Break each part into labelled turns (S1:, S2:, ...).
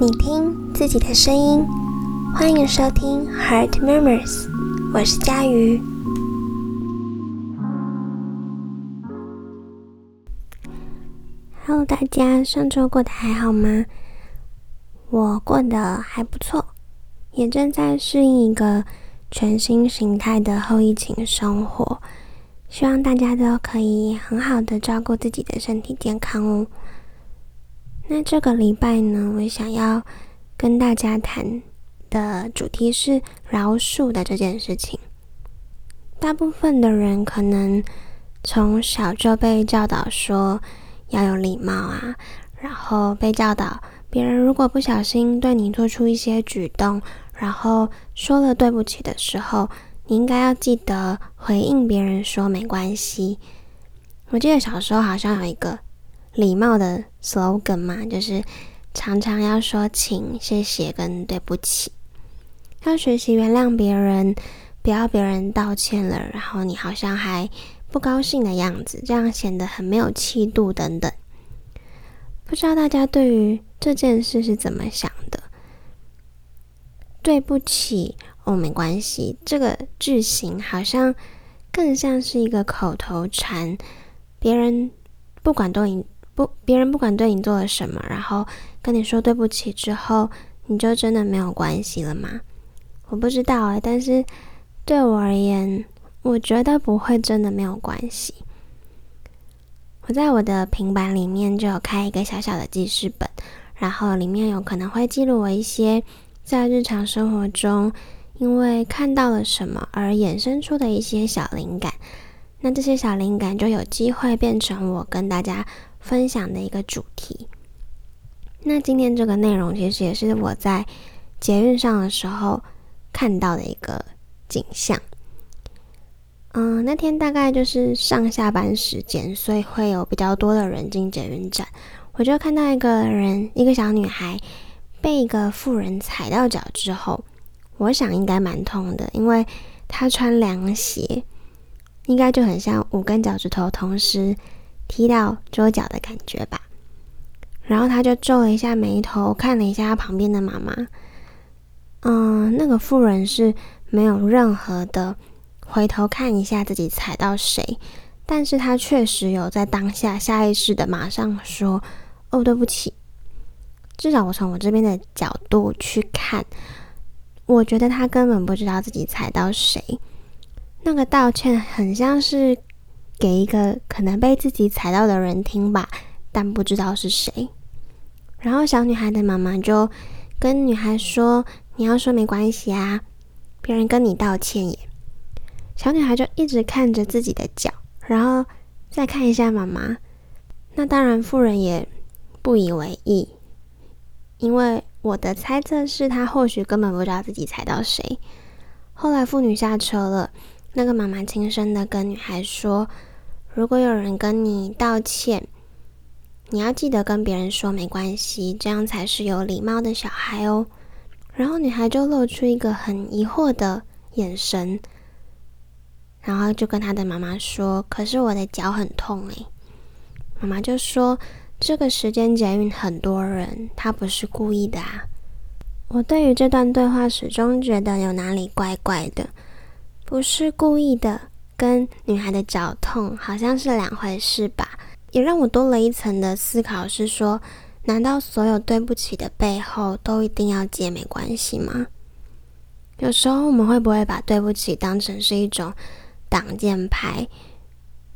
S1: 你听自己的声音，欢迎收听 Heart Murmurs，我是佳瑜。Hello，大家，上周过得还好吗？我过得还不错，也正在适应一个全新形态的后疫情生活。希望大家都可以很好的照顾自己的身体健康哦。那这个礼拜呢，我想要跟大家谈的主题是饶恕的这件事情。大部分的人可能从小就被教导说要有礼貌啊，然后被教导别人如果不小心对你做出一些举动，然后说了对不起的时候。你应该要记得回应别人说没关系。我记得小时候好像有一个礼貌的 slogan 嘛，就是常常要说请、谢谢跟对不起，要学习原谅别人，不要别人道歉了，然后你好像还不高兴的样子，这样显得很没有气度等等。不知道大家对于这件事是怎么想的？对不起。哦，没关系。这个句型好像更像是一个口头禅。别人不管对你不，别人不管对你做了什么，然后跟你说对不起之后，你就真的没有关系了吗？我不知道哎，但是对我而言，我觉得不会真的没有关系。我在我的平板里面就有开一个小小的记事本，然后里面有可能会记录我一些在日常生活中。因为看到了什么而衍生出的一些小灵感，那这些小灵感就有机会变成我跟大家分享的一个主题。那今天这个内容其实也是我在捷运上的时候看到的一个景象。嗯，那天大概就是上下班时间，所以会有比较多的人进捷运站。我就看到一个人，一个小女孩被一个妇人踩到脚之后。我想应该蛮痛的，因为她穿凉鞋，应该就很像五根脚趾头同时踢到桌角的感觉吧。然后他就皱了一下眉头，看了一下他旁边的妈妈。嗯，那个妇人是没有任何的回头看一下自己踩到谁，但是他确实有在当下下意识的马上说：“哦，对不起。”至少我从我这边的角度去看。我觉得他根本不知道自己踩到谁，那个道歉很像是给一个可能被自己踩到的人听吧，但不知道是谁。然后小女孩的妈妈就跟女孩说：“你要说没关系啊，别人跟你道歉耶。”小女孩就一直看着自己的脚，然后再看一下妈妈。那当然，妇人也不以为意，因为。我的猜测是，她或许根本不知道自己踩到谁。后来妇女下车了，那个妈妈轻声的跟女孩说：“如果有人跟你道歉，你要记得跟别人说没关系，这样才是有礼貌的小孩哦。”然后女孩就露出一个很疑惑的眼神，然后就跟她的妈妈说：“可是我的脚很痛诶。”妈妈就说。这个时间捷运很多人，他不是故意的啊！我对于这段对话始终觉得有哪里怪怪的，不是故意的，跟女孩的脚痛好像是两回事吧？也让我多了一层的思考，是说，难道所有对不起的背后都一定要接没关系吗？有时候我们会不会把对不起当成是一种挡箭牌？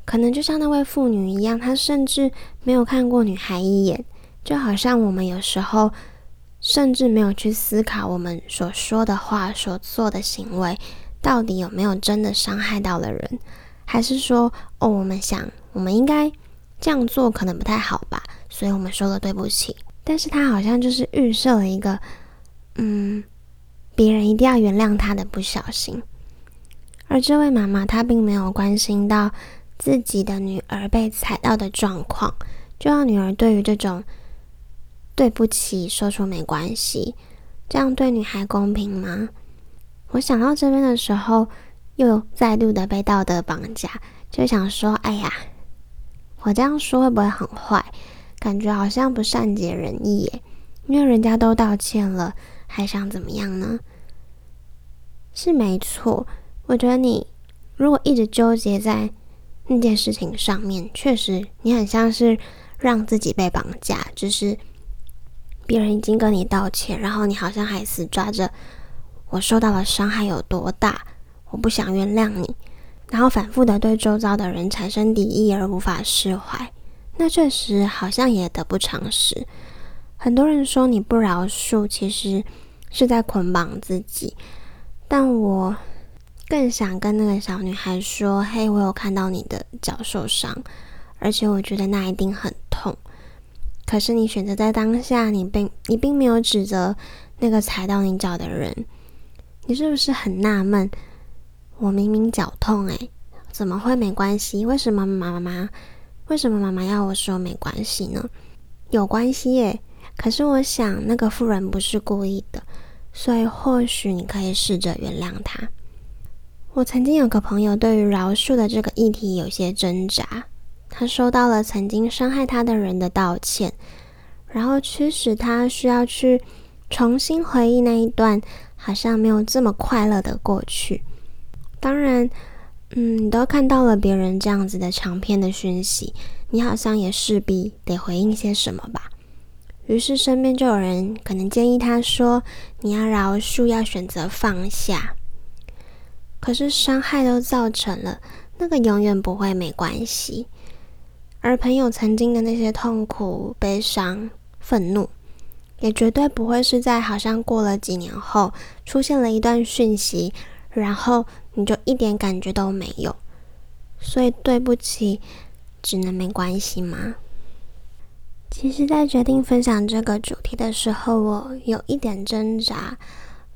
S1: 可能就像那位妇女一样，她甚至没有看过女孩一眼，就好像我们有时候甚至没有去思考我们所说的话、所做的行为到底有没有真的伤害到了人，还是说，哦，我们想我们应该这样做可能不太好吧，所以我们说了对不起。但是他好像就是预设了一个，嗯，别人一定要原谅他的不小心，而这位妈妈她并没有关心到。自己的女儿被踩到的状况，就让女儿对于这种对不起说出没关系，这样对女孩公平吗？我想到这边的时候，又再度的被道德绑架，就想说：哎呀，我这样说会不会很坏？感觉好像不善解人意耶。因为人家都道歉了，还想怎么样呢？是没错，我觉得你如果一直纠结在那件事情上面，确实你很像是让自己被绑架，就是别人已经跟你道歉，然后你好像还死抓着我受到的伤害有多大，我不想原谅你，然后反复的对周遭的人产生敌意而无法释怀，那确实好像也得不偿失。很多人说你不饶恕，其实是在捆绑自己。但我更想跟那个小女孩说：“嘿，我有看到你的脚受伤，而且我觉得那一定很痛。可是你选择在当下，你并你并没有指责那个踩到你脚的人。你是不是很纳闷？我明明脚痛，诶，怎么会没关系？为什么妈妈为什么妈妈要我说没关系呢？有关系耶！”可是我想，那个妇人不是故意的，所以或许你可以试着原谅他。我曾经有个朋友，对于饶恕的这个议题有些挣扎。他收到了曾经伤害他的人的道歉，然后驱使他需要去重新回忆那一段好像没有这么快乐的过去。当然，嗯，你都看到了别人这样子的长篇的讯息，你好像也势必得回应些什么吧。于是身边就有人可能建议他说：“你要饶恕，要选择放下。”可是伤害都造成了，那个永远不会没关系。而朋友曾经的那些痛苦、悲伤、愤怒，也绝对不会是在好像过了几年后出现了一段讯息，然后你就一点感觉都没有。所以对不起，只能没关系吗？其实，在决定分享这个主题的时候，我有一点挣扎。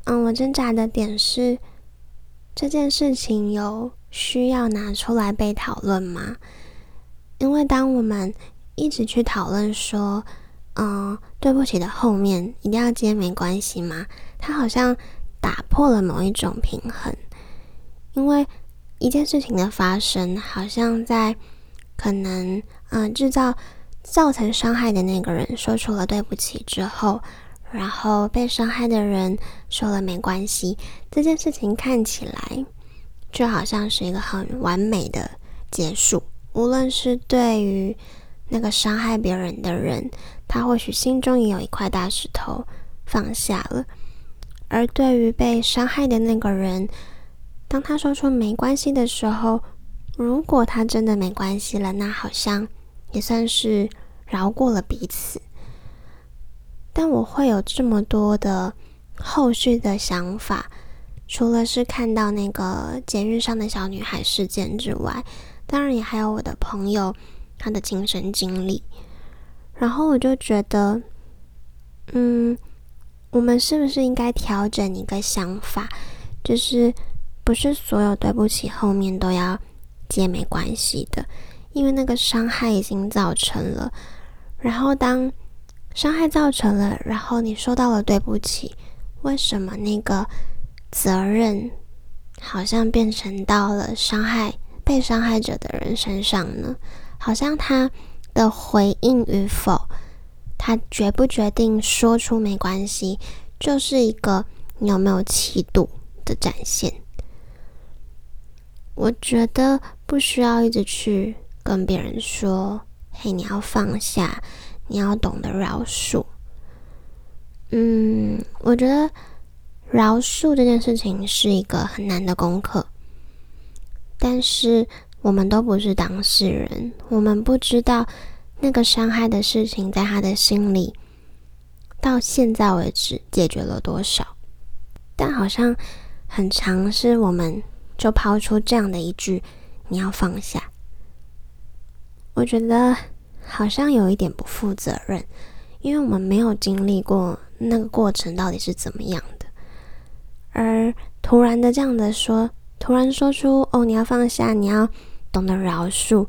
S1: 嗯，我挣扎的点是，这件事情有需要拿出来被讨论吗？因为当我们一直去讨论说，嗯，对不起的后面一定要接没关系吗？它好像打破了某一种平衡。因为一件事情的发生，好像在可能，嗯，制造。造成伤害的那个人说出了对不起之后，然后被伤害的人说了没关系，这件事情看起来就好像是一个很完美的结束。无论是对于那个伤害别人的人，他或许心中也有一块大石头放下了；而对于被伤害的那个人，当他说出没关系的时候，如果他真的没关系了，那好像。也算是饶过了彼此，但我会有这么多的后续的想法，除了是看到那个监狱上的小女孩事件之外，当然也还有我的朋友他的亲身经历。然后我就觉得，嗯，我们是不是应该调整一个想法，就是不是所有对不起后面都要接没关系的。因为那个伤害已经造成了，然后当伤害造成了，然后你收到了对不起，为什么那个责任好像变成到了伤害被伤害者的人身上呢？好像他的回应与否，他决不决定说出没关系，就是一个你有没有气度的展现。我觉得不需要一直去。跟别人说：“嘿，你要放下，你要懂得饶恕。”嗯，我觉得饶恕这件事情是一个很难的功课。但是我们都不是当事人，我们不知道那个伤害的事情在他的心里到现在为止解决了多少。但好像很常是我们就抛出这样的一句：“你要放下。”我觉得好像有一点不负责任，因为我们没有经历过那个过程到底是怎么样的，而突然的这样的说，突然说出“哦，你要放下，你要懂得饶恕”，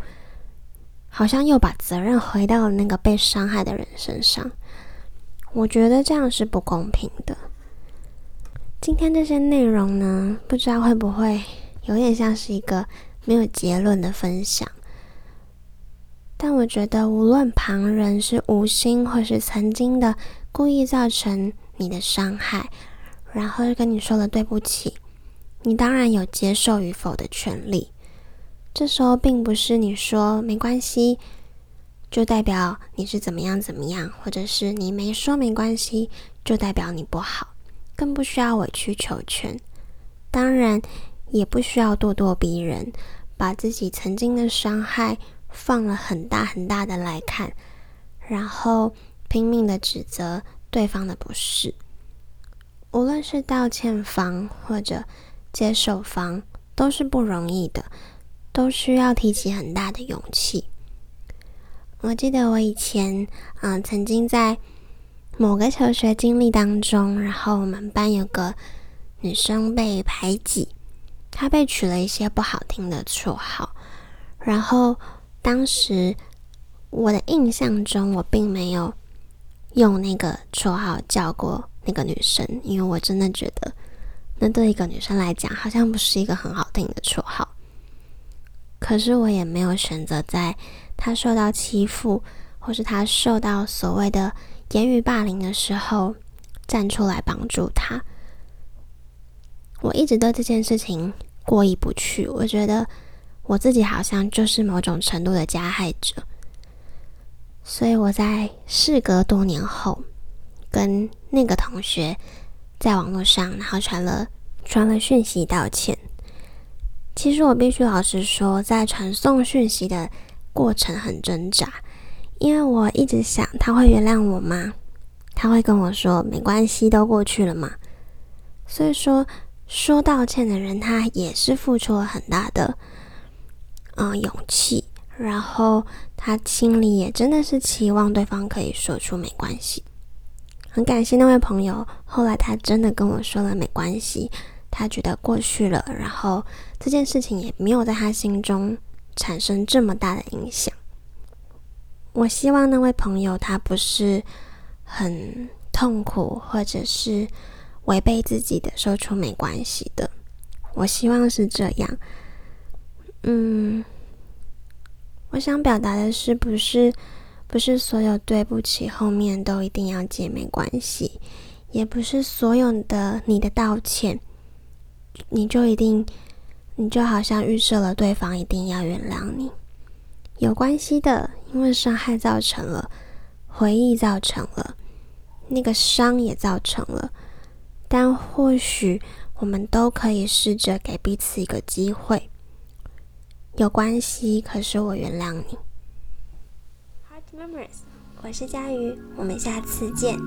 S1: 好像又把责任回到了那个被伤害的人身上。我觉得这样是不公平的。今天这些内容呢，不知道会不会有点像是一个没有结论的分享。但我觉得，无论旁人是无心或是曾经的故意造成你的伤害，然后跟你说了对不起，你当然有接受与否的权利。这时候，并不是你说没关系，就代表你是怎么样怎么样，或者是你没说没关系，就代表你不好，更不需要委曲求全。当然，也不需要咄咄逼人，把自己曾经的伤害。放了很大很大的来看，然后拼命的指责对方的不是。无论是道歉方或者接受方，都是不容易的，都需要提起很大的勇气。我记得我以前，嗯，曾经在某个求学经历当中，然后我们班有个女生被排挤，她被取了一些不好听的绰号，然后。当时我的印象中，我并没有用那个绰号叫过那个女生，因为我真的觉得那对一个女生来讲，好像不是一个很好听的绰号。可是我也没有选择在他受到欺负，或是他受到所谓的言语霸凌的时候站出来帮助他。我一直对这件事情过意不去，我觉得。我自己好像就是某种程度的加害者，所以我在事隔多年后，跟那个同学在网络上，然后传了传了讯息道歉。其实我必须老实说，在传送讯息的过程很挣扎，因为我一直想他会原谅我吗？他会跟我说没关系，都过去了嘛。所以说，说道歉的人他也是付出了很大的。嗯，勇气，然后他心里也真的是期望对方可以说出没关系。很感谢那位朋友，后来他真的跟我说了没关系，他觉得过去了，然后这件事情也没有在他心中产生这么大的影响。我希望那位朋友他不是很痛苦，或者是违背自己的说出没关系的。我希望是这样。嗯，我想表达的是，不是不是所有对不起后面都一定要接没关系，也不是所有的你的道歉，你就一定你就好像预设了对方一定要原谅你。有关系的，因为伤害造成了，回忆造成了，那个伤也造成了，但或许我们都可以试着给彼此一个机会。有关系，可是我原谅你。Heart Memories，我是佳瑜，我们下次见。